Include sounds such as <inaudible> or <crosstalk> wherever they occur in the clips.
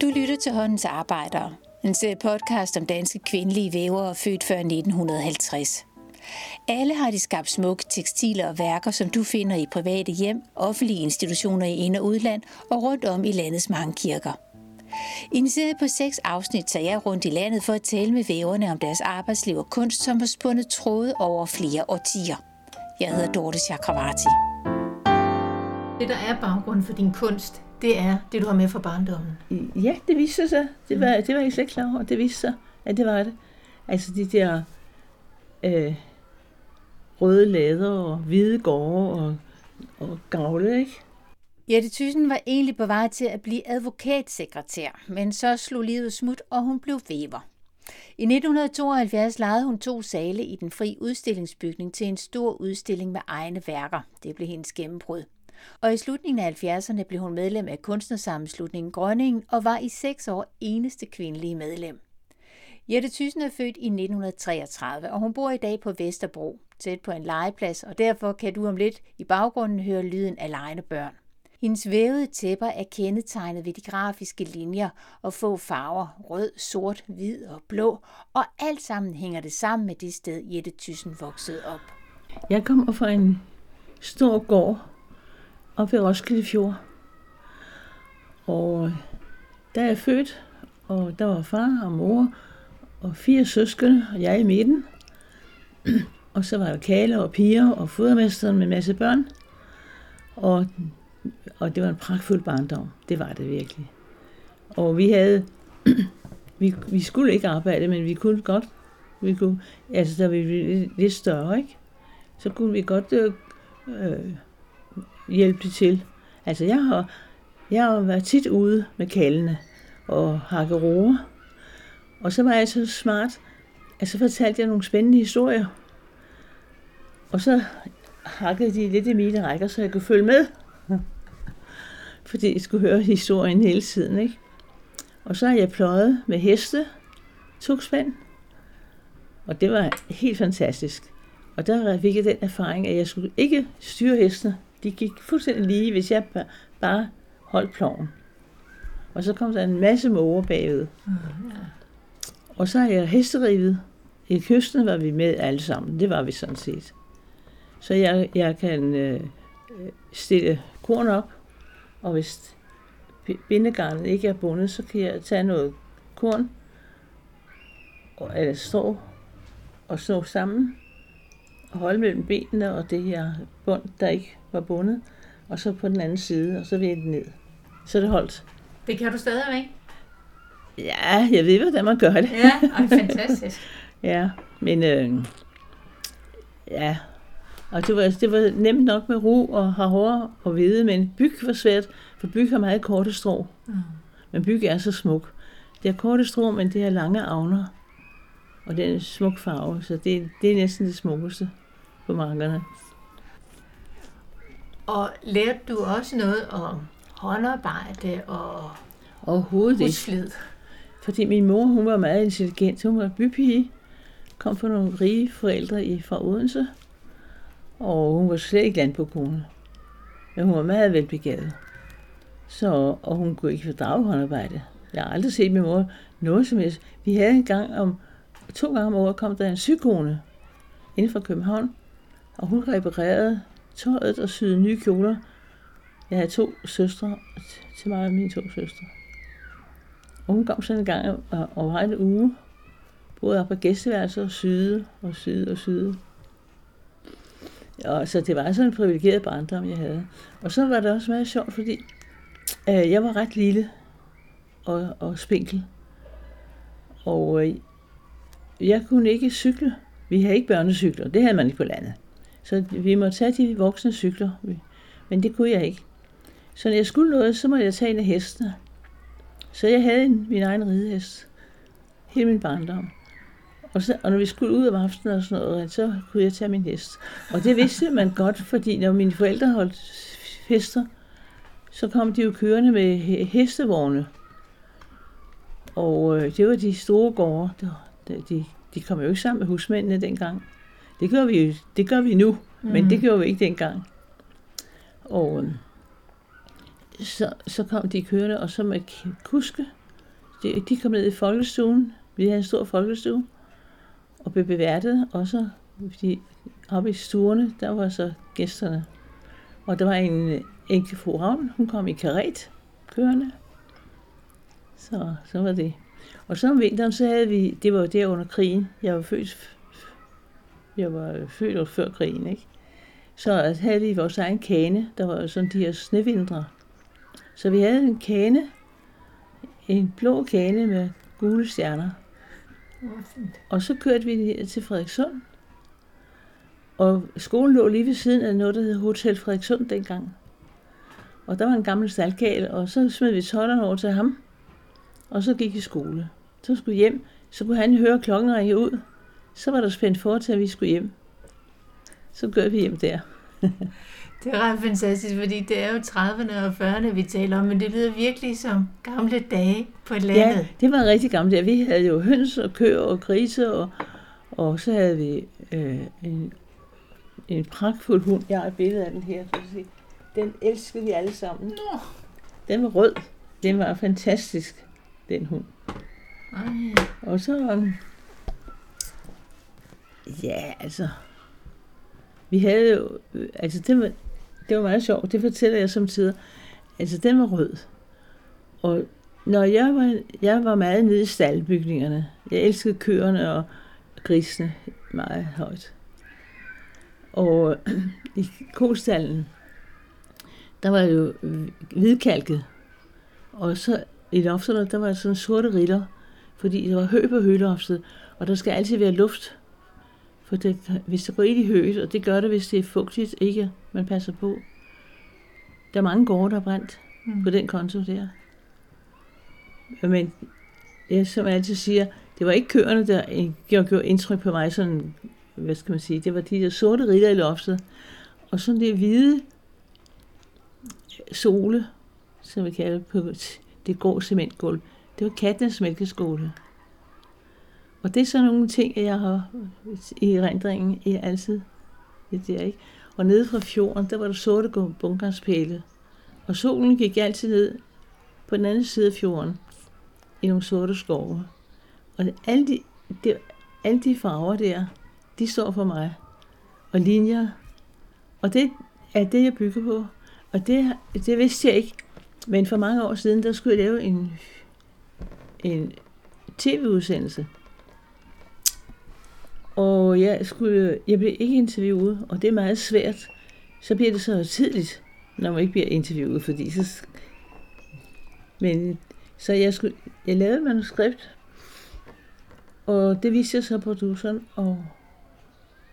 Du lytter til Håndens Arbejdere, en serie podcast om danske kvindelige vævere født før 1950. Alle har de skabt smukke tekstiler og værker, som du finder i private hjem, offentlige institutioner i ind- og udland og rundt om i landets mange kirker. I en serie på seks afsnit tager jeg rundt i landet for at tale med væverne om deres arbejdsliv og kunst, som har spundet tråde over flere årtier. Jeg hedder Dorte Chakravarti. Det, der er baggrunden for din kunst, det er det, du har med fra barndommen. Ja, det viste sig. Det var, det var jeg slet ikke klar over. Det viste sig, at det var det. Altså de der øh, røde lader og hvide gårde og, og gavle, ikke? Jette Thyssen var egentlig på vej til at blive advokatsekretær, men så slog livet smut, og hun blev væver. I 1972 lejede hun to sale i den fri udstillingsbygning til en stor udstilling med egne værker. Det blev hendes gennembrud. Og i slutningen af 70'erne blev hun medlem af kunstnersammenslutningen Grønningen og var i seks år eneste kvindelige medlem. Jette Thyssen er født i 1933, og hun bor i dag på Vesterbro, tæt på en legeplads, og derfor kan du om lidt i baggrunden høre lyden af legende børn. Hendes vævede tæpper er kendetegnet ved de grafiske linjer og få farver, rød, sort, hvid og blå, og alt sammen hænger det sammen med det sted, Jette Thyssen voksede op. Jeg kommer fra en stor gård op ved Roskilde Fjord. Og øh, der er jeg født, og der var far og mor og fire søskende, og jeg i midten. <clears throat> og så var der kale og piger og fodermesteren med en masse børn. Og, og det var en pragtfuld barndom. Det var det virkelig. Og vi havde... <clears throat> vi, vi skulle ikke arbejde, men vi kunne godt. Vi kunne, altså, da vi blev lidt større, ikke? Så kunne vi godt øh, øh hjælpe til. Altså, jeg har, jeg har været tit ude med kaldene og hakke roer. Og så var jeg så smart, at så fortalte jeg nogle spændende historier. Og så hakkede de lidt i mine rækker, så jeg kunne følge med. <laughs> Fordi jeg skulle høre historien hele tiden, ikke? Og så har jeg pløjet med heste, spænd. Og det var helt fantastisk. Og der fik jeg den erfaring, at jeg skulle ikke styre hestene. De gik fuldstændig lige, hvis jeg bare holdt ploven. Og så kom der en masse måger bagud. Mm, ja. Og så har jeg hesterivet. I kysten var vi med alle sammen. Det var vi sådan set. Så jeg, jeg kan øh, stille korn op, og hvis bindegarnet ikke er bundet, så kan jeg tage noget korn, og, eller stå og slå sammen, og holde mellem benene og det her bund, der ikke var bundet, og så på den anden side, og så vende det ned. Så det holdt. Det kan du stadigvæk? Ja, jeg ved, hvordan man gør det. Ja, ej, fantastisk. <laughs> ja, men øh, ja, og det var, det var nemt nok med ro og har hår og hvide, men byg var svært, for byg har meget korte strå. Mm. Men byg er så smuk. Det er korte strå, men det er lange avner. Og det er en smuk farve, så det, det er næsten det smukkeste på markerne. Og lærte du også noget om håndarbejde og Overhovedet husflid? Ikke. Fordi min mor, hun var meget intelligent. Hun var bypige, kom fra nogle rige forældre i, fra Odense, og hun var slet ikke landpåkone. Men hun var meget velbegavet. Så, og hun kunne ikke fordrage håndarbejde. Jeg har aldrig set min mor noget som helst. Vi havde en gang om, to gange om året kom der en sygkone inden for København, og hun reparerede tøjet og syede nye kjoler. Jeg havde to søstre til mig og mine to søstre. Og hun kom sådan en gang over en uge, både op på gæsteværelset og syde og syede og syde. Og så det var sådan en privilegeret barndom, jeg havde. Og så var det også meget sjovt, fordi øh, jeg var ret lille og, og spinkel. Og øh, jeg kunne ikke cykle. Vi havde ikke børnecykler. Det havde man ikke på landet. Så vi måtte tage de voksne cykler. Men det kunne jeg ikke. Så når jeg skulle noget, så måtte jeg tage en af hestene. Så jeg havde en, min egen ridehest. Hele min barndom. Og, så, og når vi skulle ud om aftenen og sådan noget, så kunne jeg tage min hest. Og det vidste man godt, fordi når mine forældre holdt fester, så kom de jo kørende med hestevogne. Og øh, det var de store gårde. De, de, de kom jo ikke sammen med husmændene dengang. Det gør vi, det gør vi nu, mm. men det gjorde vi ikke dengang. Og, øh, så, så kom de kørende, og så med kuske. De, de kom ned i folkestuen. Vi havde en stor folkestue. Og blev beværtet. Og så de, oppe i stuerne, der var så gæsterne. Og der var en enkel fru Ravn, hun kom i karet kørende. Så, så var det. Og så om vinteren, så havde vi, det var der under krigen, jeg var født, jeg var født før krigen, ikke? Så havde vi vores egen kane, der var sådan de her snevindre. Så vi havde en kane, en blå kane med gule stjerner. Og så kørte vi til Frederikssund. Og skolen lå lige ved siden af noget, der hed Hotel Frederikssund dengang. Og der var en gammel staldkal, og så smed vi tøjlerne over til ham. Og så gik i skole. Så skulle hjem. Så kunne han høre klokken ringe ud. Så var der spændt for til, at vi skulle hjem. Så gør vi hjem der. <laughs> det er ret fantastisk, fordi det er jo 30'erne og 40'erne, vi taler om, men det lyder virkelig som gamle dage på landet. Ja, det var rigtig gamle dage. Vi havde jo høns og køer og grise, og, og så havde vi øh, en, en pragtfuld hund. Jeg har et billede af den her. Den elskede vi alle sammen. Nå. Den var rød. Den var fantastisk, den hund. Ej. Og så... Ja, altså... Vi havde jo... Øh, altså, det var, det var meget sjovt. Det fortæller jeg som tider. Altså, den var rød. Og når jeg var, jeg var meget nede i staldbygningerne. Jeg elskede køerne og grisene meget højt. Og <clears throat> i kostallen, der var jo hvidkalket. Og så i lofterne, der var sådan sorte riller, fordi der var hø på høloftet, og der skal altid være luft. For det, hvis det går ind i høet, og det gør det, hvis det er fugtigt, ikke man passer på. Der er mange gårde, der er brændt mm. på den konto der. Men jeg, som jeg altid siger, det var ikke køerne, der gjorde indtryk på mig, sådan, hvad skal man sige, det var de der sorte ritter i loftet, og sådan det hvide sole, som vi kalder på det grå cementgulv. Det var kattenes mælkeskole. Og det er sådan nogle ting, jeg har i rendringen i altid. Det der, ikke? Og nede fra fjorden, der var der sorte bunkerspæle. Og solen gik altid ned på den anden side af fjorden i nogle sorte skove. Og alle de, det, alle de farver der, de står for mig. Og linjer. Og det er det, jeg bygger på. Og det, det vidste jeg ikke. Men for mange år siden, der skulle jeg lave en, en tv-udsendelse. Og jeg, skulle, jeg blev ikke interviewet, og det er meget svært. Så bliver det så tidligt, når man ikke bliver interviewet, fordi så... Men så jeg, skulle, jeg lavede et manuskript, og det viste jeg så produceren, og,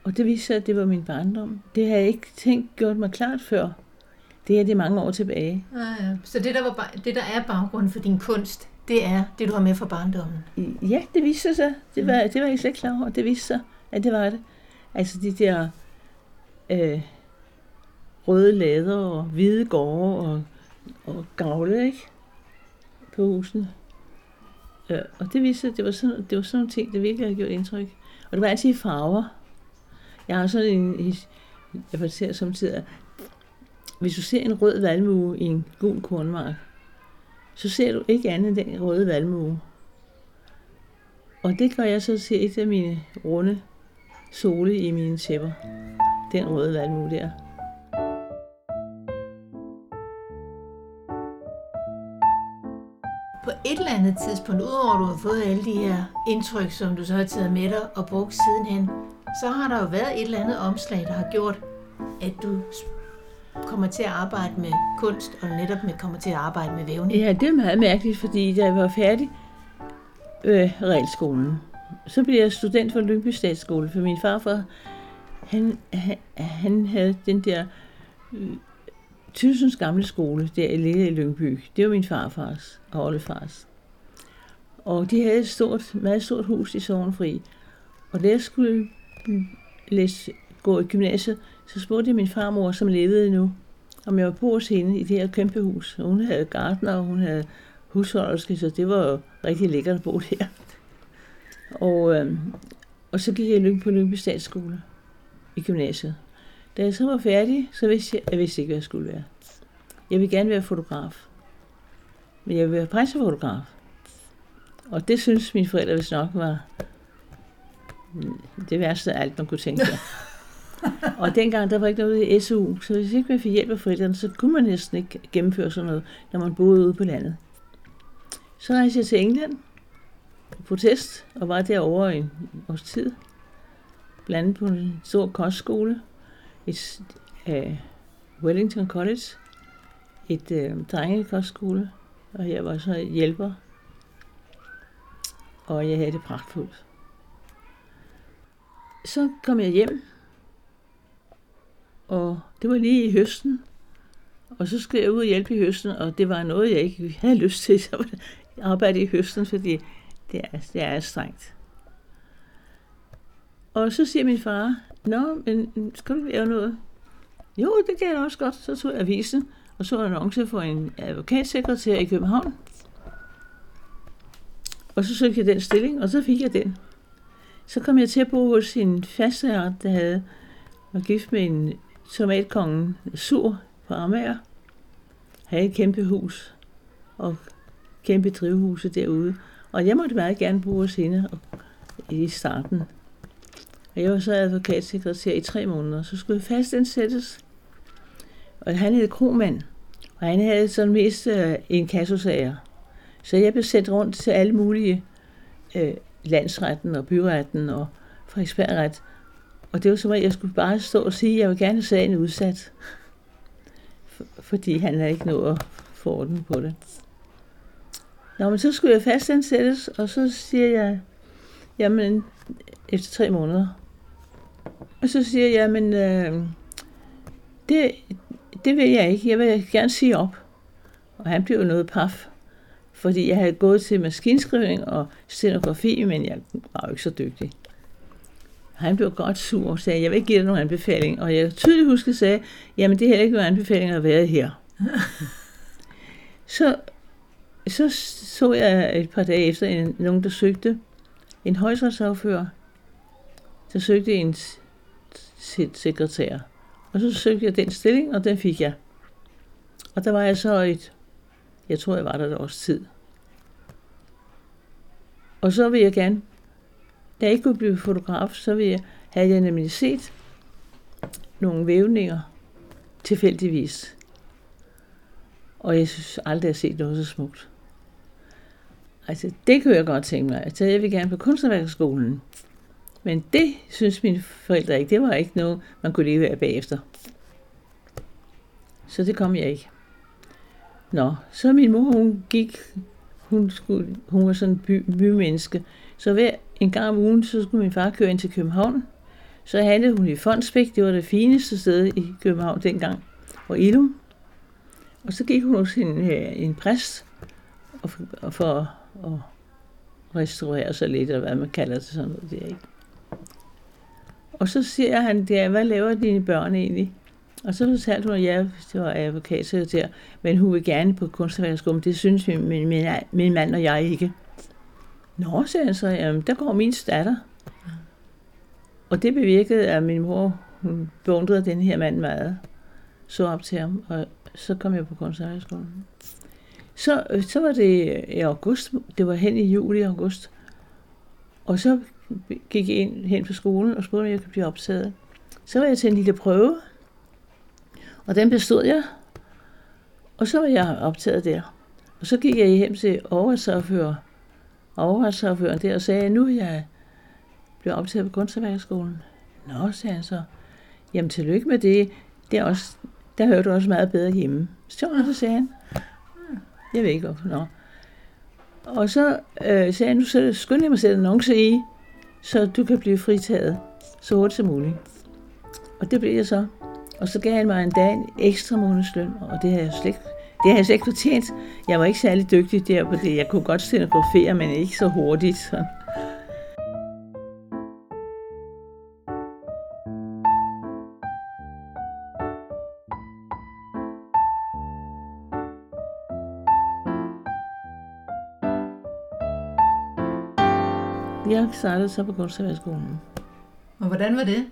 og det viste sig, at det var min barndom. Det har jeg ikke tænkt gjort mig klart før. Det er det mange år tilbage. Ja, ja. Så det der, var, det, der er baggrunden for din kunst, det er det, du har med fra barndommen? Ja, det viste sig. Det var, det var jeg slet ikke klar over. Det viste sig, Ja, det var det. Altså de der øh, røde lader og hvide gårde og, og gavle, ikke? På husene. Ja, og det viste at det var sådan, det var sådan nogle ting, der virkelig har gjort indtryk. Og det var altid i farver. Jeg har sådan en, jeg fortæller samtidig, hvis du ser en rød valmue i en gul kornmark, så ser du ikke andet end den røde valmue. Og det gør jeg så til et af mine runde sole i mine tæpper. Den røde valmue der. På et eller andet tidspunkt, udover du har fået alle de her indtryk, som du så har taget med dig og brugt sidenhen, så har der jo været et eller andet omslag, der har gjort, at du kommer til at arbejde med kunst, og netop med, kommer til at arbejde med vævning? Ja, det er meget mærkeligt, fordi da jeg var færdig øh, realskolen, så blev jeg student for Lyngby Statsskole, for min farfar, han, han, han havde den der øh, Tysens gamle skole, der i Lille i Lyngby. Det var min farfars og oldefars. Og de havde et stort, meget stort hus i Sovenfri. Og da jeg skulle øh, læse, gå i gymnasiet, så spurgte jeg min farmor, som levede nu, om jeg var på hos hende i det her kæmpe hus. Hun havde gartner, og hun havde husholderske, så det var jo rigtig lækkert at bo der. Og, øh, og så gik jeg på Lyngby Statsskole i gymnasiet. Da jeg så var færdig, så vidste jeg, jeg vidste ikke, hvad jeg skulle være. jeg vil gerne være fotograf. Men jeg vil være pressefotograf. Og det synes mine forældre vist nok var det værste af alt, man kunne tænke sig. <laughs> og dengang, der var ikke noget i SU, så hvis ikke man fik hjælp af forældrene, så kunne man næsten ikke gennemføre sådan noget, når man boede ude på landet. Så rejste jeg til England protest, og var derovre i en års tid. Blandt på en stor kostskole, et, uh, Wellington College, et uh, drengekostskole, og jeg var så hjælper, og jeg havde det pragtfuldt. Så kom jeg hjem, og det var lige i høsten, og så skulle jeg ud og hjælpe i høsten, og det var noget, jeg ikke havde lyst til, <laughs> så arbejde i høsten, fordi det er, det er strengt. Og så siger min far, Nå, men skal du lave noget? Jo, det kan jeg også godt. Så tog jeg avisen, og så en annonce for en advokatsekretær i København. Og så søgte jeg den stilling, og så fik jeg den. Så kom jeg til at bo hos en fasteart, der havde var gift med en tomatkongen sur på Amager. Havde et kæmpe hus og kæmpe drivhuse derude. Og jeg måtte meget gerne bruge hos hende i starten. Og jeg var så advokatsekretær i tre måneder. Så skulle jeg fastansættes. Og han hed Kromand. Og han havde sådan mest øh, en kassosager. Så jeg blev sendt rundt til alle mulige øh, landsretten og byretten og Frederiksbergret. Og det var som at jeg skulle bare stå og sige, at jeg vil gerne have sagen udsat. For, fordi han havde ikke nået at få orden på det. Nå, men så skulle jeg fastansættes, og så siger jeg, jamen, efter tre måneder. Og så siger jeg, jamen, øh, det, det vil jeg ikke. Jeg vil gerne sige op. Og han blev noget paf, fordi jeg havde gået til maskinskrivning og scenografi, men jeg var jo ikke så dygtig. Han blev godt sur og sagde, jeg vil ikke give dig nogen anbefaling. Og jeg tydeligt husker sagde, jamen det er heller ikke nogen anbefaling at være her. <laughs> så, så så jeg et par dage efter en, nogen, der søgte en højstrætsaffører, der søgte en sekretær. Og så søgte jeg den stilling, og den fik jeg. Og der var jeg så et, jeg tror, jeg var der et års tid. Og så vil jeg gerne, da jeg ikke kunne blive fotograf, så vil jeg, havde jeg nemlig set nogle vævninger tilfældigvis. Og jeg synes aldrig, jeg har set noget så smukt. Altså, det kunne jeg godt tænke mig. Altså, jeg vil gerne på kunstværkerskolen. Men det synes mine forældre ikke. Det var ikke noget, man kunne leve af bagefter. Så det kom jeg ikke. Nå, så min mor, hun gik, hun, skulle, hun var sådan en by, bymenneske. Så hver en gang om ugen, så skulle min far køre ind til København. Så handlede hun i Fondsbæk, det var det fineste sted i København dengang, og Ilum. Og så gik hun hos en, øh, en præst og for, og for og restaurere sig lidt, eller hvad man kalder det sådan noget der, ikke? Og så siger han, der, hvad laver dine børn egentlig? Og så fortalte hun, at jeg det var advokatsekretær, men hun vil gerne på kunstværkerskolen. Det synes min, min, min, min mand og jeg ikke. Nå, sagde han så, jamen, der går min datter. Og det bevirkede, at min mor hun beundrede den her mand meget. Så op til ham, og så kom jeg på kunstværkerskolen. Så, øh, så var det øh, i august, det var hen i juli og august. Og så gik jeg ind hen på skolen og spurgte, om jeg kunne blive optaget. Så var jeg til en lille prøve, og den bestod jeg. Og så var jeg optaget der. Og så gik jeg hjem til overretsafører, overretsaføreren der og sagde, nu er jeg blevet optaget på kunstværkerskolen. Nå, sagde han så. Jamen, tillykke med det. det er også, der hører du også meget bedre hjemme. Så, så sagde han. Jeg ved ikke, hvorfor. Nå. Og så øh, sagde jeg, nu så skynd jeg mig at sætte annonce i, så du kan blive fritaget så hurtigt som muligt. Og det blev jeg så. Og så gav han mig en dag en ekstra månedsløn, og det har jeg slet ikke, det har jeg slet ikke fortjent. Jeg var ikke særlig dygtig der på det. Jeg kunne godt ferie, men ikke så hurtigt. Så. Jeg startede så på Kunsthøjskolen. Og hvordan var det?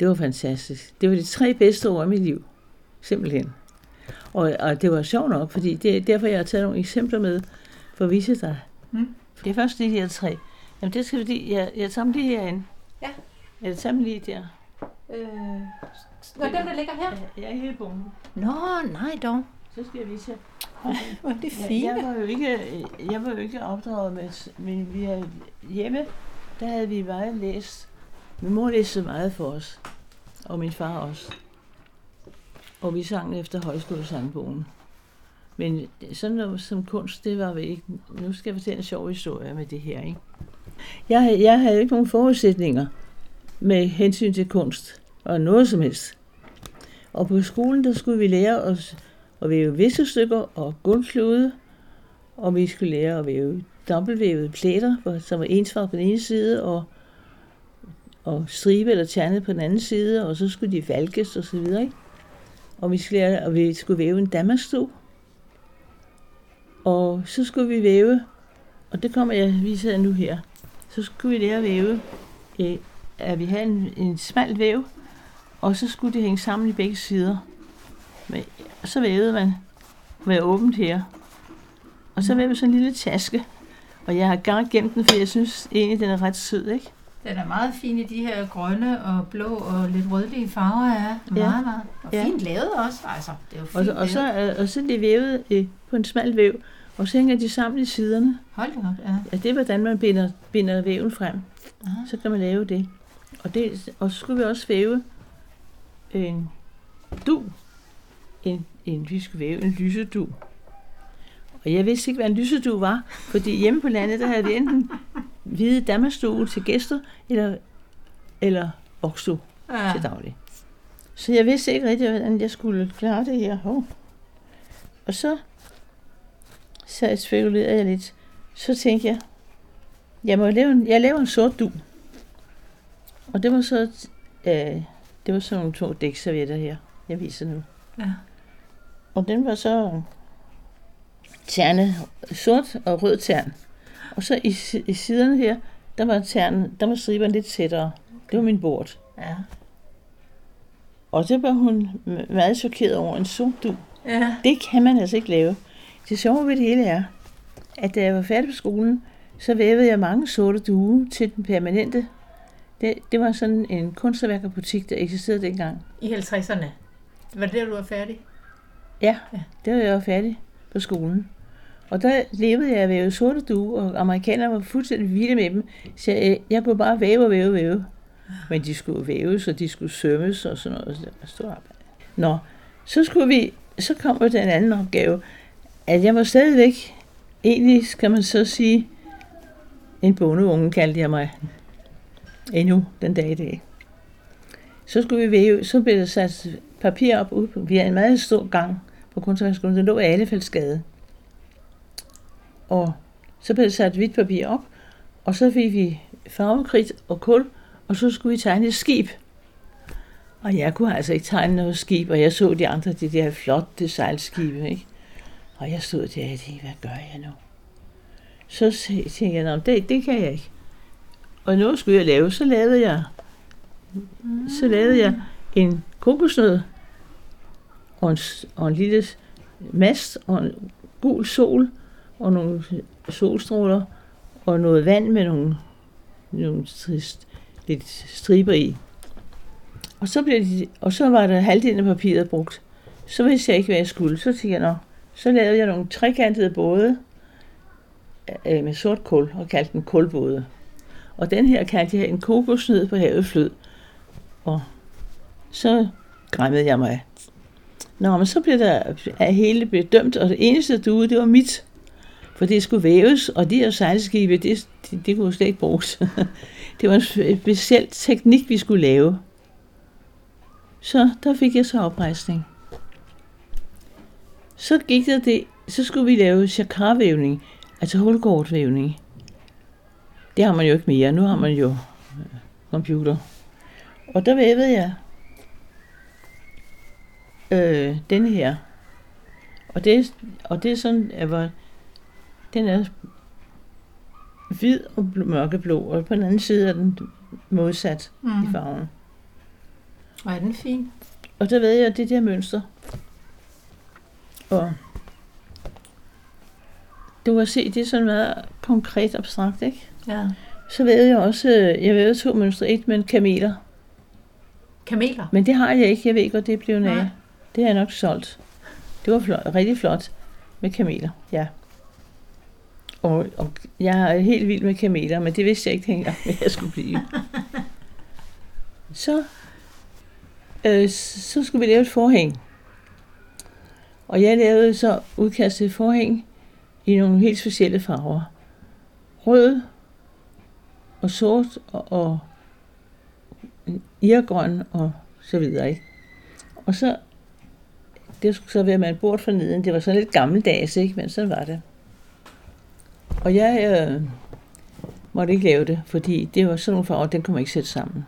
Det var fantastisk. Det var de tre bedste år i mit liv. Simpelthen. Og, og det var sjovt nok, fordi det er derfor, jeg har taget nogle eksempler med, for at vise dig. Mm. Det er først de her tre. Jamen det skal fordi, jeg, jeg tager dem lige herinde. Ja. Jeg tager dem lige der. Øh, Nå, den der ligger her? Jeg er hele bunken. Nå, nej dog. Så skal jeg vise jer. Hvor det fine. jeg, var jo ikke, jeg var jo ikke opdraget med, men vi er hjemme, der havde vi meget læst. Min mor læste meget for os, og min far også. Og vi sang efter højskolesangbogen. Men sådan noget som kunst, det var vi ikke. Nu skal jeg fortælle en sjov historie med det her, ikke? Jeg, jeg havde ikke nogen forudsætninger med hensyn til kunst, og noget som helst. Og på skolen, der skulle vi lære os at væve viskestykker og guldklude, og vi skulle lære at væve dobbeltvævede plæter, som var ensfarvet på den ene side, og, og stribe eller ternet på den anden side, og så skulle de valkes og så videre, ikke? Og vi skulle, lære, og vi skulle væve en damasstol. Og så skulle vi væve, og det kommer jeg vise jer nu her. Så skulle vi lære at væve, øh, at vi havde en, en smal væv, og så skulle det hænge sammen i begge sider. Men, og så vævede man med åbent her. Og så vævede sådan en lille taske. Og jeg har gang gemt den, for jeg synes egentlig, den er ret sød, ikke? Den er meget fin i de her grønne og blå og lidt rødlige farver er. Meget, Ja. meget. Og Ja. fint lavet også. Altså, det er jo Og, fint så- og, så, lavet. er- og så er det vævet øh, på en smal væv, og så hænger de sammen i siderne. Hold da op, ja. Ja, det er, hvordan man binder, binder væven frem. Aha. Så kan man lave det. Og, det, og så skulle vi også væve en du. En, en, vi skulle væve en lysedu. Og jeg vidste ikke, hvad en lysedu var, fordi hjemme på landet, der havde vi enten hvide damasstue til gæster, eller, eller voksstue Ja. til daglig. Så jeg vidste ikke rigtig, hvordan jeg skulle klare det her. Oh. Og så, så spekulerede jeg lidt. Så tænkte jeg, jeg, må lave en, jeg laver en sort du. Og det var så, øh, det var sådan nogle to dækservietter her, jeg viser nu. Ja. Og den var så terne, sort og rød tern. Og så i, i siderne her, der var ternen, der var striberne lidt tættere. Det var min bord. Ja. Og så var hun meget chokeret over en sort du. ja. Det kan man altså ikke lave. Det sjove ved det hele er, at da jeg var færdig på skolen, så vævede jeg mange sorte duer til den permanente. Det, det var sådan en kunstværkerbutik, der eksisterede dengang. I 50'erne. Var det der, du var færdig? Ja, Ja. det var jeg færdig på skolen. Og der levede jeg at væve sorte due, og amerikanerne var fuldstændig vilde med dem. Så jeg, jeg kunne bare væve og væve og væve. Men de skulle væves, og de skulle sømmes og sådan noget. Så det var stort arbejde. Nå, så skulle vi, så kom jo den anden opgave, at jeg var stadigvæk, egentlig skal man så sige, en bondeunge kaldte jeg mig endnu den dag i dag. Så skulle vi væve, så blev der sat papir op ude på, vi har en meget stor gang på Kunsthøjskolen. den lå i Allefældsgade. Og så blev der sat hvidt papir op, og så fik vi farvekridt og kul, og så skulle vi tegne et skib. Og jeg kunne altså ikke tegne noget skib, og jeg så de andre, de der flotte sejlskibe, ikke? Og jeg stod der og tænkte, hvad gør jeg nu? Så tænkte jeg, "Nå, det, det kan jeg ikke. Og nu skulle jeg lave, så lavede jeg, så lavede jeg en kokosnød og en, og en lille mast og en gul sol og nogle solstråler og noget vand med nogle, nogle trist, lidt striber i. Og så, blev de, og så var der halvdelen af papiret brugt. Så vidste jeg ikke, hvad jeg skulle. Så tænkte jeg, Nå, så lavede jeg nogle trekantede både øh, med sort kul og kaldte den kulbåde. Og den her kaldte jeg en kokosnød på havet flød. Og så græmmede jeg mig. Nå, men så blev der af hele bedømt, og det eneste duede, det var mit. For det skulle væves, og de her sejlskibe, det, det, det kunne slet ikke bruges. <laughs> det var en speciel teknik, vi skulle lave. Så der fik jeg så oprejsning. Så gik der det, så skulle vi lave chakarvævning, altså hulkortvævning. Det har man jo ikke mere, nu har man jo øh, computer. Og der vævede jeg øh, denne her. Og det, og det er sådan, at hvor, den er hvid og bl- mørkeblå, og på den anden side er den modsat mm. i Mm. farven. Og er den fin? Og der ved jeg, at det der mønster, Og du kan se, det er sådan meget konkret abstrakt, ikke? Ja. Så vævede jeg også, øh, jeg vævede to mønstre, et med kameler. Kameler? Men det har jeg ikke, jeg ved ikke, hvor det blev Nej. af. Det har jeg nok solgt. Det var flot, rigtig flot med kameler, ja. Og, og jeg er helt vild med kameler, men det vidste jeg ikke dengang, jeg skulle blive. Så, øh, så skulle vi lave et forhæng. Og jeg lavede så udkast til et forhæng i nogle helt specielle farver. Rød og sort og, og irgrøn og så videre. Ikke? Og så, det skulle så være med en bord for neden. Det var sådan lidt gammeldags, ikke? men sådan var det. Og jeg øh, måtte ikke lave det, fordi det var sådan nogle farver, den kunne man ikke sætte sammen.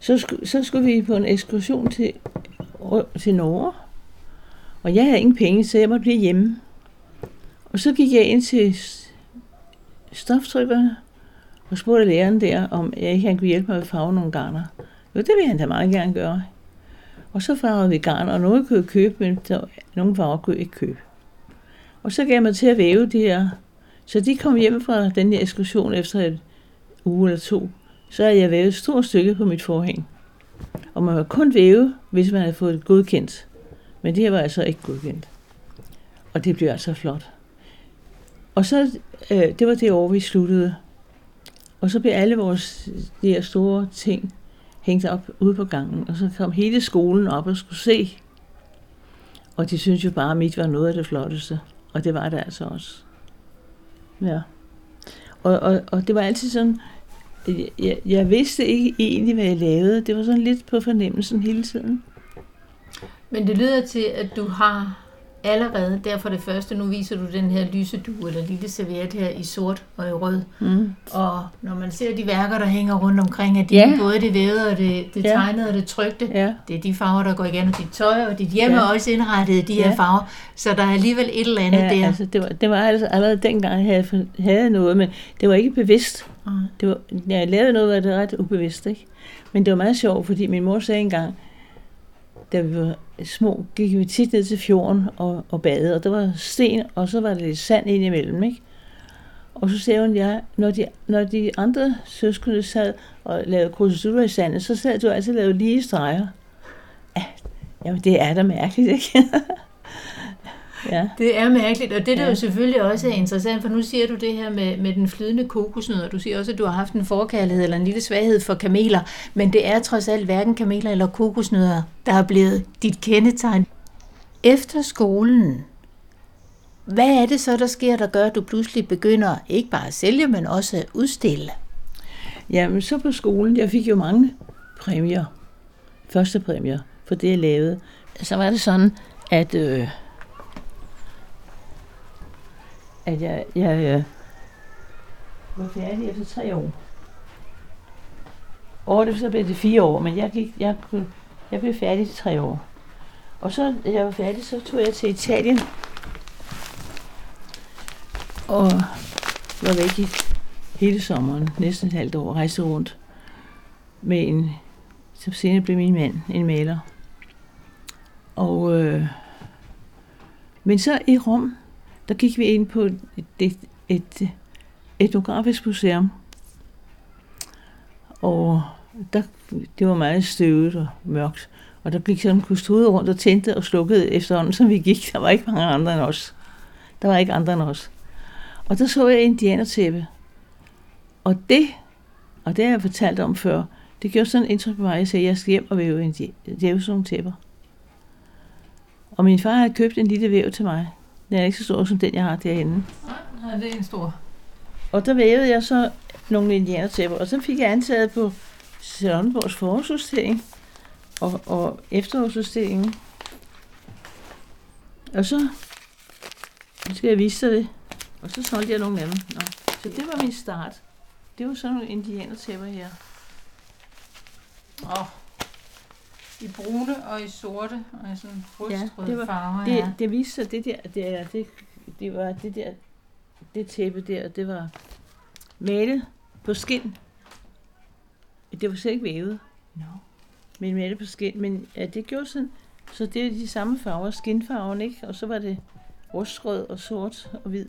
Så, sku, så skulle vi på en ekskursion til, til Norge, og jeg havde ingen penge, så jeg måtte blive hjemme. Og så gik jeg ind til stoftrykkerne, og spurgte læreren der, om jeg ikke han kunne hjælpe mig med at farve nogle garner. Jo, det ville han da meget gerne gøre. Og så farvede vi garn, og nogle kunne jeg købe, men der, nogle farver kunne jeg ikke købe. Og så gav jeg mig til at væve de her. Så de kom hjem fra den her ekskursion efter et uge eller to. Så havde jeg vævet et stort stykke på mit forhæng. Og man var kun væve, hvis man havde fået det godkendt. Men det her var altså ikke godkendt. Og det blev altså flot. Og så, øh, det var det år, vi sluttede. Og så blev alle vores de her store ting hængt op ude på gangen. Og så kom hele skolen op og skulle se. Og de syntes jo bare, at mit var noget af det flotteste. Og det var det altså også. Ja. Og, og, og det var altid sådan, jeg, jeg vidste ikke egentlig, hvad jeg lavede. Det var sådan lidt på fornemmelsen hele tiden. Men det lyder til, at du har allerede, derfor det første, nu viser du den her lysedue, eller lille serviet her i sort og i rød. Mm. Og når man ser de værker, der hænger rundt omkring, at det Ja. er både det vævede og det, det Ja. tegnede og det trykte, Ja, det er de farver, der går igennem dit tøj, og dit hjem Ja. er også indrettet i de her Ja. farver, så der er alligevel et eller andet ja der. altså det var, det var altså allerede dengang, jeg havde, havde noget, men det var ikke bevidst. Det var, jeg lavede noget, der var ret ubevidst, ikke? Men det var meget sjovt, fordi min mor sagde engang, da vi var små, gik vi tit ned til fjorden og, og badede, og der var sten, og så var der lidt sand ind imellem, ikke? Og så sagde hun, ja, når de, når de andre søskende sad og lavede kruseduller i sandet, så sad du altid og lavede lige streger. Ja, jamen det er da mærkeligt, ikke? <laughs> ja. Det er mærkeligt, og det der Ja. jo selvfølgelig også er interessant, for nu siger du det her med, med den flydende kokosnød, og du siger også, at du har haft en forkærlighed eller en lille svaghed for kameler, men det er trods alt hverken kameler eller kokosnødder, der er blevet dit kendetegn. Efter skolen, hvad er det så, der sker, der gør, at du pludselig begynder ikke bare at sælge, men også at udstille? Jamen, så på skolen, jeg fik jo mange præmier. Første præmier for det, jeg lavede. Så var det sådan, at, øh, at jeg, jeg øh, var færdig efter tre år. Og det, så blev det fire år, men jeg, gik, jeg, jeg blev færdig til tre år. Og så, da jeg var færdig, så tog jeg til Italien. Og var væk i hele sommeren, næsten et halvt år, rejste rundt med en, som senere blev min mand, en maler. Og, øh, men så i Rom, der gik vi ind på et, et, et etnografisk museum. Og der, det var meget støvet og mørkt. Og der gik sådan en kustude rundt og tændte og slukkede efterhånden, som vi gik. Der var ikke mange andre end os. Der var ikke andre end os. Og der så jeg indianertæppe. Og det, og det har jeg fortalt om før, det gjorde sådan en indtryk på mig, at jeg sagde, at jeg skal hjem og væve, en, væve sådan nogle tæpper. Og min far havde købt en lille væv til mig. Den er ikke så stor som den, jeg har derinde. Nej, det er en stor. Og der vævede jeg så nogle indianertæpper, og så fik jeg antaget på Charlottenborgs forårsudstilling og, og efterårsudstillingen. Og så nu skal jeg vise dig det. Og så solgte jeg nogle af dem. Nå. Så det var min start. Det var sådan nogle indianertæpper her. Oh. I brune og i sorte og i sådan rustrøde Ja, det var- farver. Det, det viste sig, det der, det, er- det, det var det der, det tæppe der, det var malet på skin. Det var slet ikke vævet, No. men malet på skin. Men ja, det gjorde sådan, Så det er de samme farver, skinfarven, ikke? Og så var det rustrød og sort og hvid.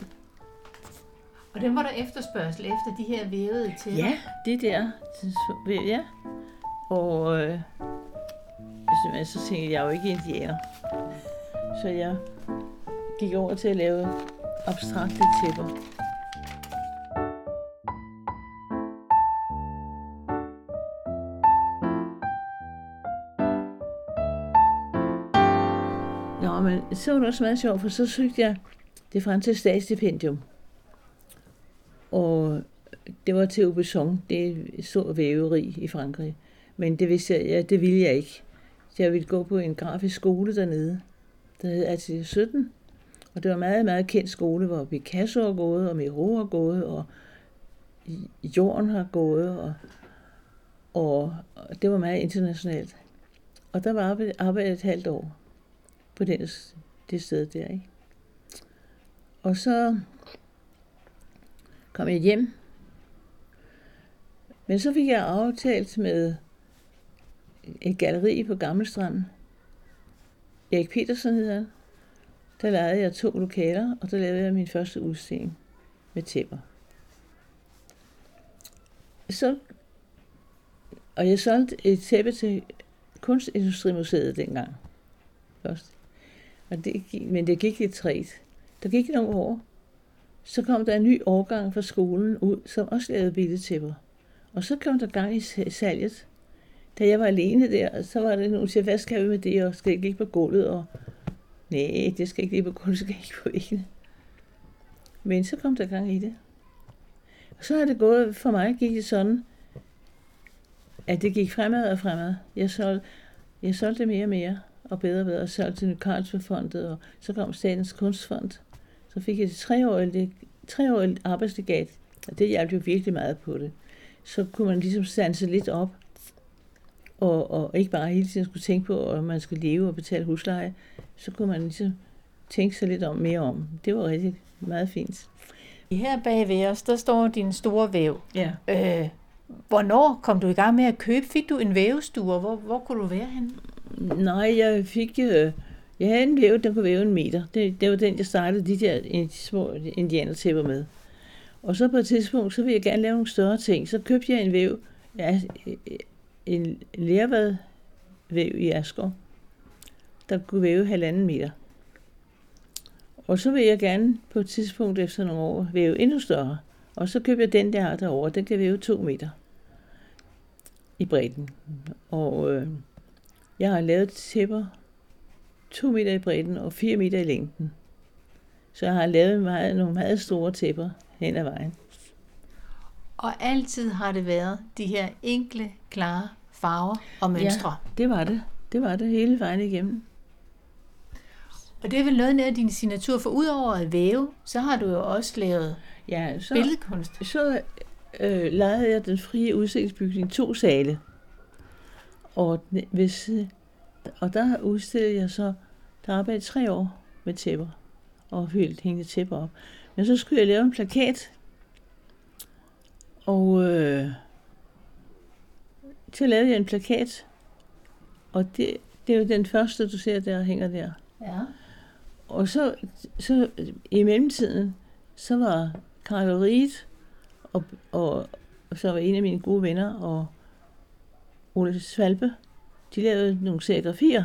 Og den var der efterspørgsel efter de her vævede til. Ja, det der. Ja. Og øh, så tænkte jeg, jeg er jo ikke indianer. Så jeg gik over til at lave abstrakte tæpper. Nå, men så var det også meget sjovt, for så søgte jeg det franske statsstipendium. Og det var til Aubusson, det er så væveri i Frankrig. Men det vidste jeg, ja, det ville jeg ikke. Jeg ville gå på en grafisk skole dernede, der hed AT 17. Og det var en meget, meget kendt skole, hvor Picasso har gået, og Miro har gået, og Jorden har gået, og, og, og det var meget internationalt. Og der var arbejdet, arbejdet et halvt år på den, det sted der, ikke? Og så kom jeg hjem. Men så fik jeg aftalt med et galleri på Gammelstrand. Erik Petersen hedder han. Der lejede jeg to lokaler, og der lavede jeg min første udstilling med tæpper. Så, og jeg solgte et tæppe til Kunstindustrimuseet dengang. Først. Og det, gik, men det gik lidt træt. Der gik nogle år. Så kom der en ny årgang fra skolen ud, som også lavede billedtæpper. Og så kom der gang i salget. Da jeg var alene der, så var det nogen, der hvad skal vi med det, og skal ikke ligge på gulvet, og nej, det skal ikke ligge på gulvet, det skal ikke på væggene. Men så kom der gang i det. Og så er det gået, for mig gik det sådan, at det gik fremad og fremad. Jeg solgte, jeg solgte mere og mere, og bedre og bedre, og solgte til Carlsbergfondet, og så kom Statens Kunstfond. Så fik jeg et treårigt, treårigt arbejdslegat, og det hjalp jo virkelig meget på det. Så kunne man ligesom sanse lidt op, og, og ikke bare hele tiden skulle tænke på, at man skulle leve og betale husleje, så kunne man ligesom tænke sig lidt om mere om. Det var rigtig meget fint. Her bag ved os, der står din store væv. Ja. Øh, hvornår kom du i gang med at købe? Fik du en vævestue, hvor, hvor kunne du være henne? Nej, jeg fik... Øh, jeg havde en væv, der kunne væve en meter. Det, det var den, jeg startede de der små indianertæpper med. Og så på et tidspunkt, så ville jeg gerne lave nogle større ting. Så købte jeg en væv, ja, en lærvad væv i Asger, der kunne væve halvanden meter. Og så vil jeg gerne på et tidspunkt efter nogle år væve endnu større. Og så køber jeg den, der derovre. Den kan væve to meter i bredden. Og øh, jeg har lavet tæpper to meter i bredden og 4 meter i længden. Så jeg har lavet meget, nogle meget store tæpper hen ad vejen. Og altid har det været de her enkle, klare farver og mønstre. Ja, det var det. Det var det hele vejen igennem. Og det er vel noget af din signatur, for udover at væve, så har du jo også lavet ja, så, billedkunst. Så øh, lavede jeg den frie udstillingsbygning to sale. Og, hvis, og der udstillede jeg så, der arbejdede tre år med tæpper og helt hængte tæpper op. Men så skulle jeg lave en plakat, og øh, så lavede jeg en plakat, og det, det er jo den første, du ser, der hænger der. Ja. Og så, så i mellemtiden, så var Karl Riet, og, og, og så var en af mine gode venner, og Ole Svalpe, de lavede nogle serigrafier.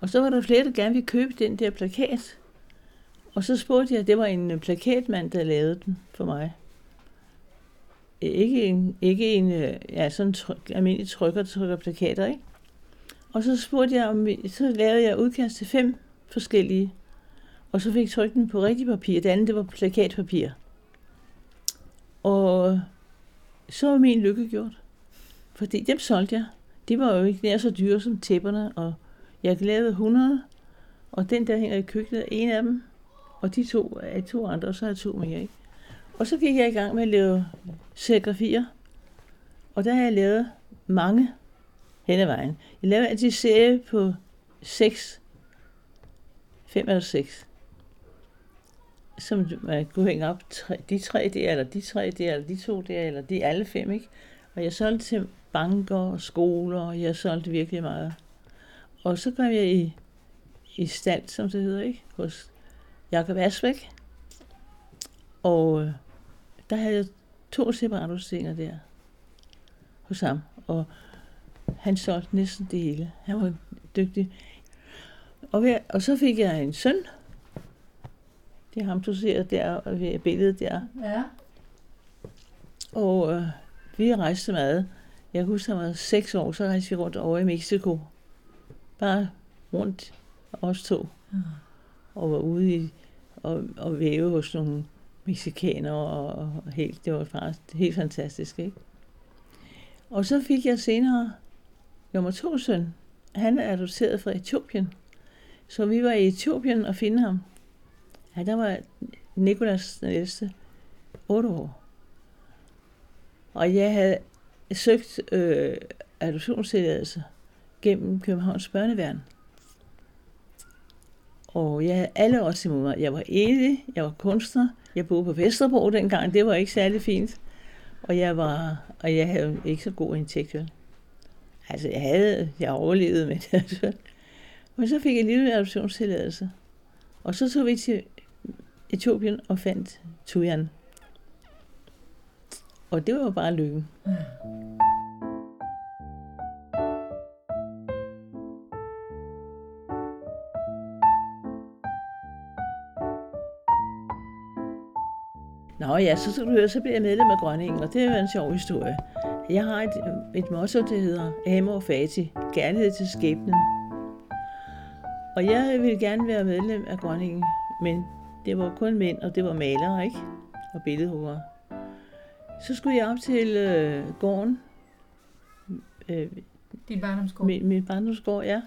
Og så var der flere, der gerne ville købe den der plakat. Og så spurgte jeg, det var en plakatmand, der lavede den for mig. Ikke en, ikke en øh, ja, sådan tryk, almindelig trykker, der trykker plakater, ikke? Og så spurgte jeg, om så lavede jeg udkast til fem forskellige. Og så fik jeg trykt den på rigtig papir. Det andet, det var plakatpapir. Og så var min lykke gjort. Fordi dem solgte jeg. De var jo ikke nær så dyre som tæpperne, og jeg lavede 100, og den der hænger i køkkenet en af dem, og de to er to andre, og så er jeg to mere, ikke? Og så gik jeg i gang med at lave serigrafier, og der har jeg lavet mange hen ad vejen. Jeg lavede altid serie på seks, fem eller 6, som man kunne hænge op. Tre, de tre der, eller de tre der, eller de to der, eller de alle fem, ikke? Og jeg solgte til banker og skoler, og jeg solgte virkelig meget. og så kom jeg i, i stand, som det hedder, ikke? hos Jakob Asbæk. Og øh, der havde jeg to separatudstillinger der hos ham. Og han solgte næsten det hele. Han var dygtig. Og, ved, og så fik jeg en søn. Det er ham, du ser der ved billedet der. Ja. Og øh, vi rejste meget. Jeg husker, han var seks år, så rejste vi rundt over i Mexico. Bare rundt, os to. Mm. Og var ude i og, og væve hos nogle mexikanere. Og, helt, det var faktisk helt fantastisk, ikke? Og så fik jeg senere nummer to søn. Han er adopteret fra Etiopien. Så vi var i Etiopien og finde ham. Ja, der var Nikolas den ældste, 8 år. Og jeg havde søgt øh, adoptionstilladelse gennem Københavns Børneværn. Og jeg havde alle også imod mig. Jeg var enig, jeg var kunstner, jeg boede på Vesterbro dengang, det var ikke særlig fint. Og jeg var, og jeg havde ikke så god indtægt. Altså, jeg havde, jeg overlevede med det. Altså. Men så fik jeg en lille adoptionstilladelse. Og så tog vi til Etiopien og fandt Tujan. Og det var jo bare lykken. Nå ja, så skal du høre, så bliver jeg medlem af Grønningen, og det er jo en sjov historie. Jeg har et, et motto, der hedder Amor Fati, kærlighed til skæbnen. Og jeg ville gerne være medlem af Grønningen, men det var kun mænd, og det var malere, ikke? Og billedhuggere. Så skulle jeg op til øh, gården, øh, Din barndomsgård. min, min barndomsgård, ja,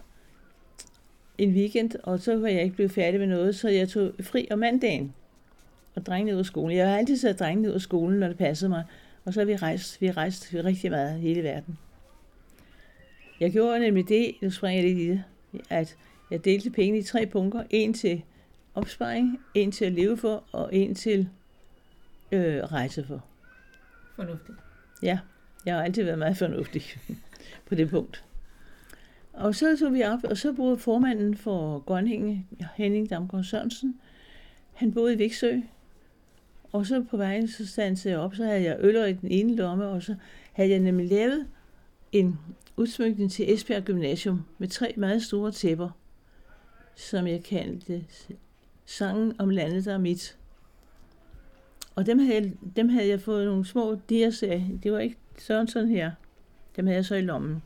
en weekend, og så var jeg ikke blevet færdig med noget, så jeg tog fri om mandagen og drengene ud af skolen. Jeg har altid sat drengene ud af skolen, når det passede mig, og så har vi rejst, vi har rejst rigtig meget hele verden. Jeg gjorde nemlig det, nu springer jeg lidt i det, at jeg delte pengene i tre punkter. En til opsparing, en til at leve for, og en til øh, rejse for. Fornuftigt. Ja, jeg har altid været meget fornuftig <laughs> på det punkt. Og så tog vi op, og så boede formanden for Grønhænge, Henning Damgaard Sørensen, han boede i Viksø, og så på vejen, så stansede jeg op, så havde jeg øller i den ene lomme, og så havde jeg nemlig lavet en udsmykning til Esbjerg Gymnasium med tre meget store tæpper, som jeg kaldte Sangen om landet, der er mit. Og dem havde, jeg, dem havde jeg fået nogle små dias af. Det var ikke sådan sådan her. Dem havde jeg så i lommen.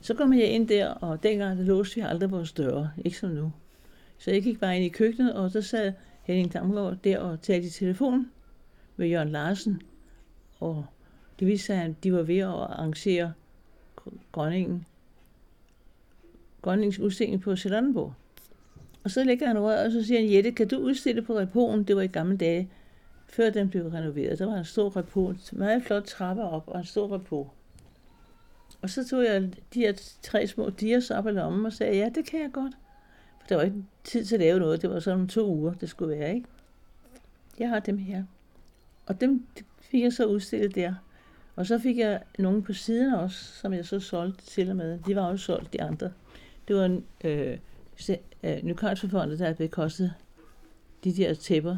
Så kom jeg ind der, og dengang der låste vi aldrig vores døre. Ikke som nu. Så jeg gik bare ind i køkkenet, og så sad Henning Damgaard der og talte i telefon med Jørgen Larsen. Og det viste sig, at de var ved at arrangere Grønningen. Grønningens udstilling på Sjællandenborg. Og så lægger han røret, og så siger han, Jette, kan du udstille på repoen? Det var i gamle dage, før den blev renoveret. Der var en stor repo, meget flot trapper op, og en stor repo. Og så tog jeg de her tre små dias op af lommen og sagde, ja, det kan jeg godt. Der var ikke tid til at lave noget. Det var sådan to uger, det skulle være, ikke? Jeg har dem her. Og dem fik jeg så udstillet der. Og så fik jeg nogle på siden også, som jeg så solgte til og med. De var også solgt, de andre. Det var en øh, øh, Nykarlsforfondet, der havde bekostet de der tæpper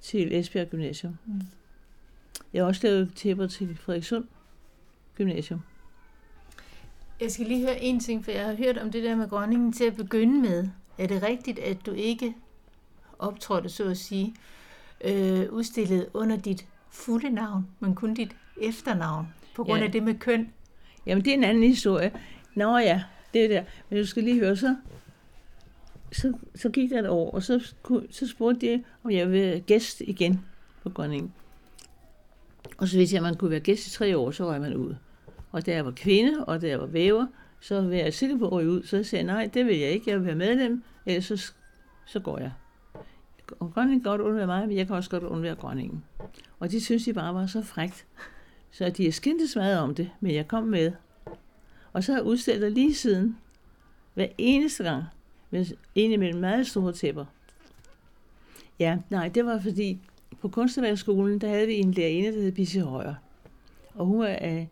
til Esbjerg Gymnasium. Mm. Jeg har også lavet tæpper til Frederikssund Gymnasium. Jeg skal lige høre en ting, for jeg har hørt om det der med Grønningen til at begynde med. Er det rigtigt, at du ikke optrådte, så at sige, øh, udstillet under dit fulde navn, men kun dit efternavn, på grund Ja. af det med køn? Jamen, det er en anden historie. Nå ja, det er der. Men du skal lige høre, så, så, så gik der et år, og så, så spurgte de, om jeg ville være gæst igen på Grønningen. Og så vidste jeg, at man kunne være gæst i tre år, så røg man ud. Og da jeg var kvinde, og da jeg var væver, så var jeg sikker på at ryge ud. Så jeg sagde, nej, det vil jeg ikke, jeg vil være medlem, ellers så, så går jeg. Og Grønningen kan godt undvære mig, men jeg kan også godt undvære Grønningen. Og de synes, de bare var så frægt. Så de er skændtes meget om det, men jeg kom med. Og så har jeg udstillet lige siden, hver eneste gang, med en imellem meget store tæpper. Ja, nej, det var fordi, på Kunstværkskolen, der havde vi en lærerinde, der hed Bisse Højer. Og hun var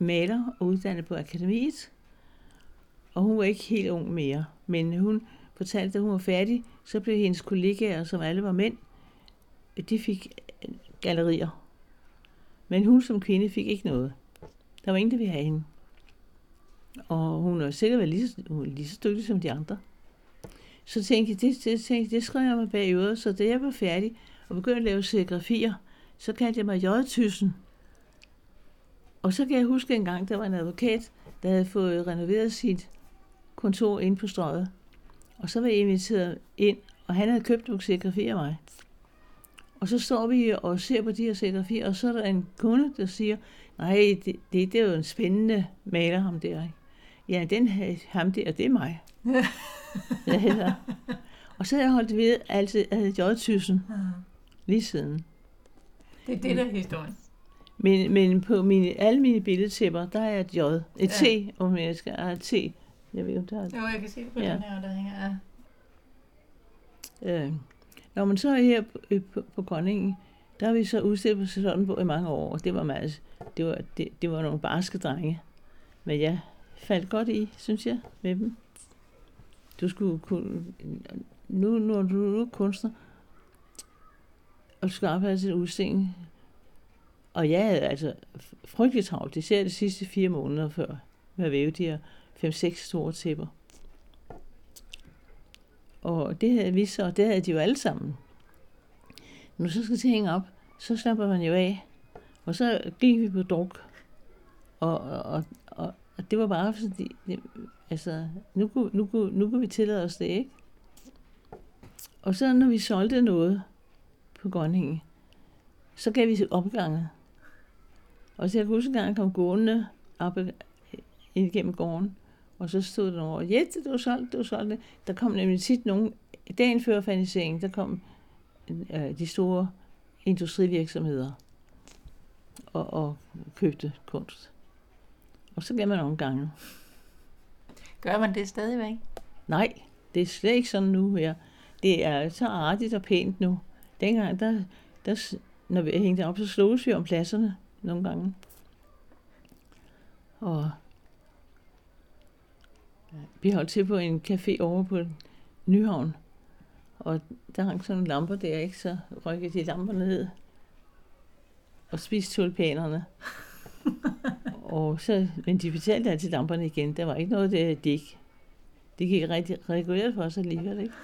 maler og uddannet på akademiet. og hun var ikke helt ung mere. Men hun fortalte, at hun var færdig, så blev hendes kollegaer, som alle var mænd, de fik gallerier. Men hun som kvinde fik ikke noget. Der var ingen, der ville have hende. Og hun var sikkert været lige, hun var lige så dygtig som de andre. Så tænkte jeg, det, det, tænkte, det skrev jeg mig bag øret, så da jeg var færdig og begyndte at lave serigrafier, så kaldte jeg mig J-tyssen. Og så kan jeg huske en gang, der var en advokat, der havde fået renoveret sit kontor ind på strøget. Og så var jeg inviteret ind, og han havde købt nogle serigrafier af mig. Og så står vi og ser på de her serigrafier, og så er der en kunde, der siger, nej, det, det, det er jo en spændende maler, ham der. Ikke? Ja, den ham der, det er mig. <laughs> jeg hedder. Og så har jeg holdt ved altid at J-tyssen lige siden. Det er det, der er historien. Men, men på mine, alle mine billedtæpper, der er et J. Et ja. T, om jeg skal have et T. Jeg ved ikke, der er... Jo, jeg kan se på ja. den her, der hænger af. Øh, når man så er her på, øh, på, på Grønningen, der har vi så udstillet på sæsonen på i mange år, og det var, meget, det var, det, det var nogle barske drenge. Men jeg faldt godt i, synes jeg, med dem. Du skulle kunne, nu, du nu er kunstner, og du skal arbejde til udstilling, og altså, jeg havde altså frygtelig travlt, især de sidste fire måneder før, med at væve de her fem-seks store tæpper. Og det havde vi så, og det havde de jo alle sammen. Når så skal til hænge op, så slapper man jo af. Og så gik vi på druk. Og, og, og, og det var bare fordi, det, altså, nu kunne, nu, kunne, nu kunne vi tillade os det, ikke? Og så når vi solgte noget på Grønningen, så gav vi opgange. Og så jeg kunne huske, jeg kom gående op ind igennem gården, og så stod der over, ja, det var solgt, det var solgt. Der kom nemlig tit nogen, dagen før faniseringen, der kom øh, de store industrivirksomheder og, og købte kunst. Og så gav man nogle gange. Gør man det stadigvæk? Nej, det er slet ikke sådan nu her. Det er så artigt og pænt nu. Dengang, der, der, når vi hængte op, så sloges vi om pladserne nogle gange. Og vi holdt til på en café over på Nyhavn, og der hang sådan nogle lamper der, ikke? Så rykkede de lamperne ned og spiste tulpanerne. <laughs> og så, men de fortalte altid lamperne igen. Der var ikke noget, der det ikke. Det gik rigtig reguleret for os alligevel, ikke?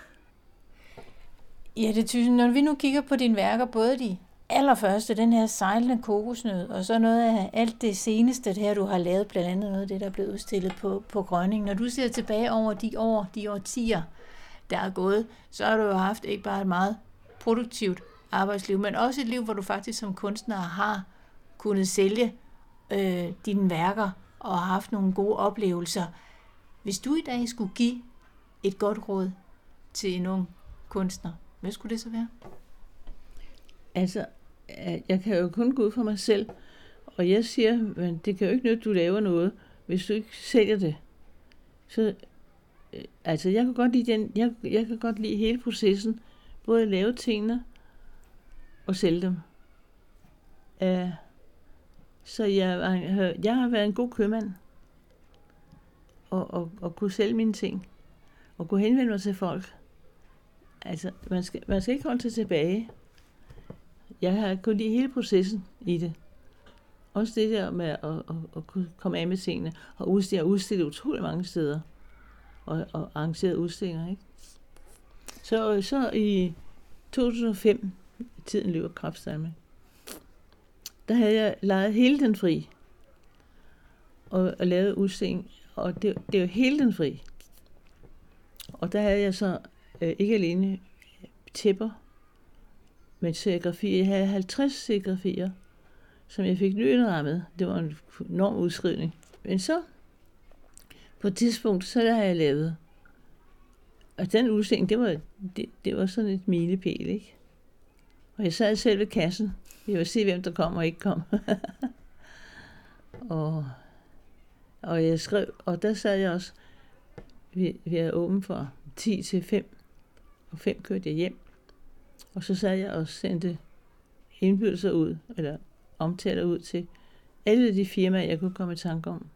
Ja, det synes Når vi nu kigger på dine værker, både de allerførste, den her sejlende kokosnød, og så noget af alt det seneste, det her du har lavet, blandt andet noget af det, der er blevet udstillet på, på Grønning. Når du ser tilbage over de år, de årtier, der er gået, så har du jo haft ikke bare et meget produktivt arbejdsliv, men også et liv, hvor du faktisk som kunstner har kunnet sælge øh, dine værker og har haft nogle gode oplevelser. Hvis du i dag skulle give et godt råd til en ung kunstner, hvad skulle det så være? Altså, jeg kan jo kun gå ud for mig selv, og jeg siger, men det kan jo ikke nytte, du laver noget, hvis du ikke sælger det. Så, øh, altså, jeg kan godt lide, den, jeg, jeg kan godt lide hele processen, både at lave tingene og sælge dem. Uh, så jeg, øh, jeg har været en god købmand, og, og, og kunne sælge mine ting, og kunne henvende mig til folk. Altså, man skal, man skal ikke holde sig tilbage jeg har kun lide hele processen i det. Også det der med at, at, at kunne komme af med tingene, og udstille, udstillet utrolig mange steder, og, og arrangeret udstillinger. Ikke? Så, så i 2005, tiden løber kraftstamme, der havde jeg lejet hele den fri, og, og lavet udstilling, og det, det var hele den fri. Og der havde jeg så øh, ikke alene tæpper med serigrafi. Jeg havde 50 serigrafier, som jeg fik nyindrammet. Det var en enorm udskrivning. Men så, på et tidspunkt, så der har jeg lavet. Og den udstilling, det var, det, det var sådan et milepæl, ikke? Og jeg sad selv ved kassen. Jeg ville se, hvem der kom og ikke kom. <laughs> og, og jeg skrev, og der sad jeg også, vi, vi er åben fra 10 til 5, og 5 kørte jeg hjem. Og så sad jeg og sendte indbydelser ud, eller omtaler ud til alle de firmaer, jeg kunne komme i tanke om.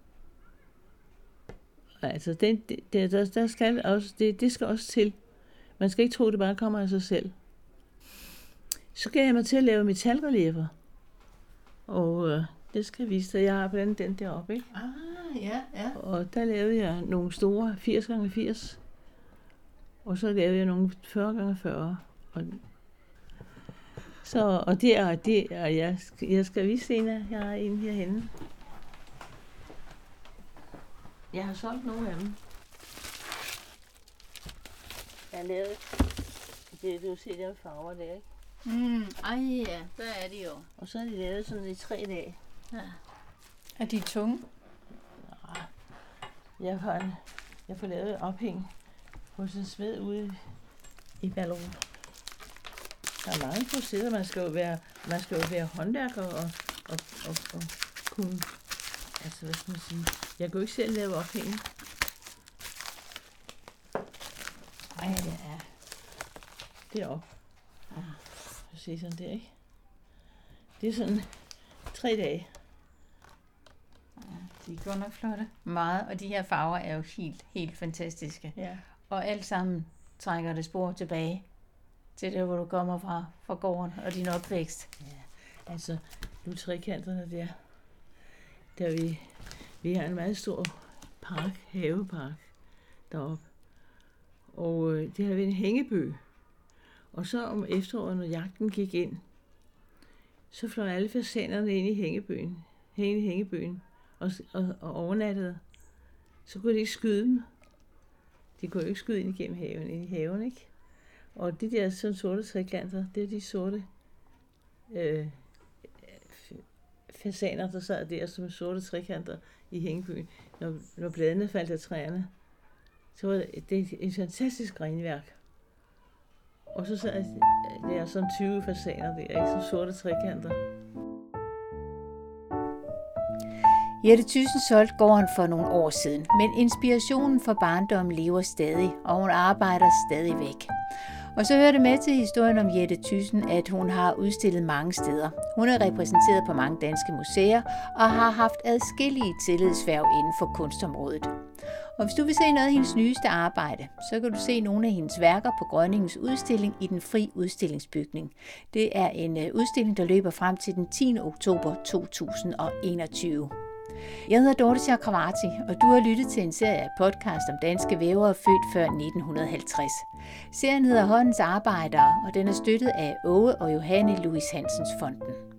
Altså, det, det, det, der, der skal også, det, det skal også til. Man skal ikke tro, det bare kommer af sig selv. Så gav jeg mig til at lave metalreliefer. Og øh, det skal jeg vise dig. Jeg har blandt den deroppe, ikke? Ah, ja, ja. Og der lavede jeg nogle store 80 gange 80 Og så lavede jeg nogle 40 gange 40 Og, så, og det er, det er jeg, jeg skal vise en af, jeg har en herhenne. Jeg har solgt nogle af dem. Jeg har lavet, det du ser der farver der, ikke? Mm, ej ja, der er de jo. Og så er de lavet sådan i tre dage. Ja. Er de tunge? Jeg har, en, jeg får lavet et ophæng hos en smed ude i Ballerup. Der er mange processer. Man skal jo være, man skal jo være håndværker og, og, og, og kunne... Altså, hvad skal man sige? Jeg jo ikke selv lave ophæng. Ej, det er... Deroppe. Ja. Se sådan der, ikke? Det er sådan tre dage. De er godt nok flotte. Meget, og de her farver er jo helt, helt fantastiske. Ja. Og alt sammen trækker det spor tilbage til det, hvor du kommer fra, fra gården og din opvækst. Ja, altså, nu trekanterne der, der vi, vi har en meget stor park, havepark deroppe. Og øh, det har været en hængebø. Og så om efteråret, når jagten gik ind, så fløj alle fasanerne ind i hængebøen, ind i hængebøen og, og, og overnattede. Så kunne de ikke skyde dem. De kunne jo ikke skyde ind igennem haven, ind i haven, ikke? Og de der sådan sorte trekanter, det er de sorte øh, fasaner, der sad der som sorte trekanter i hængebyen. Når, når bladene faldt af træerne, så var det, det er et fantastisk grenværk. Og så sad der er sådan 20 fasaner der, ikke? Som sorte trekanter. Jette Thyssen solgte gården for nogle år siden, men inspirationen for barndommen lever stadig, og hun arbejder stadig væk. Og så hører det med til historien om Jette Thyssen, at hun har udstillet mange steder. Hun er repræsenteret på mange danske museer og har haft adskillige tillidsværv inden for kunstområdet. Og hvis du vil se noget af hendes nyeste arbejde, så kan du se nogle af hendes værker på Grønningens udstilling i den fri udstillingsbygning. Det er en øh, udstilling, der løber frem til den 10. oktober 2021. Jeg hedder Dorte Chakravarti, og du har lyttet til en serie af podcast om danske vævere født før 1950. Serien hedder Håndens Arbejdere, og den er støttet af Åge og Johanne Louis Hansens Fonden.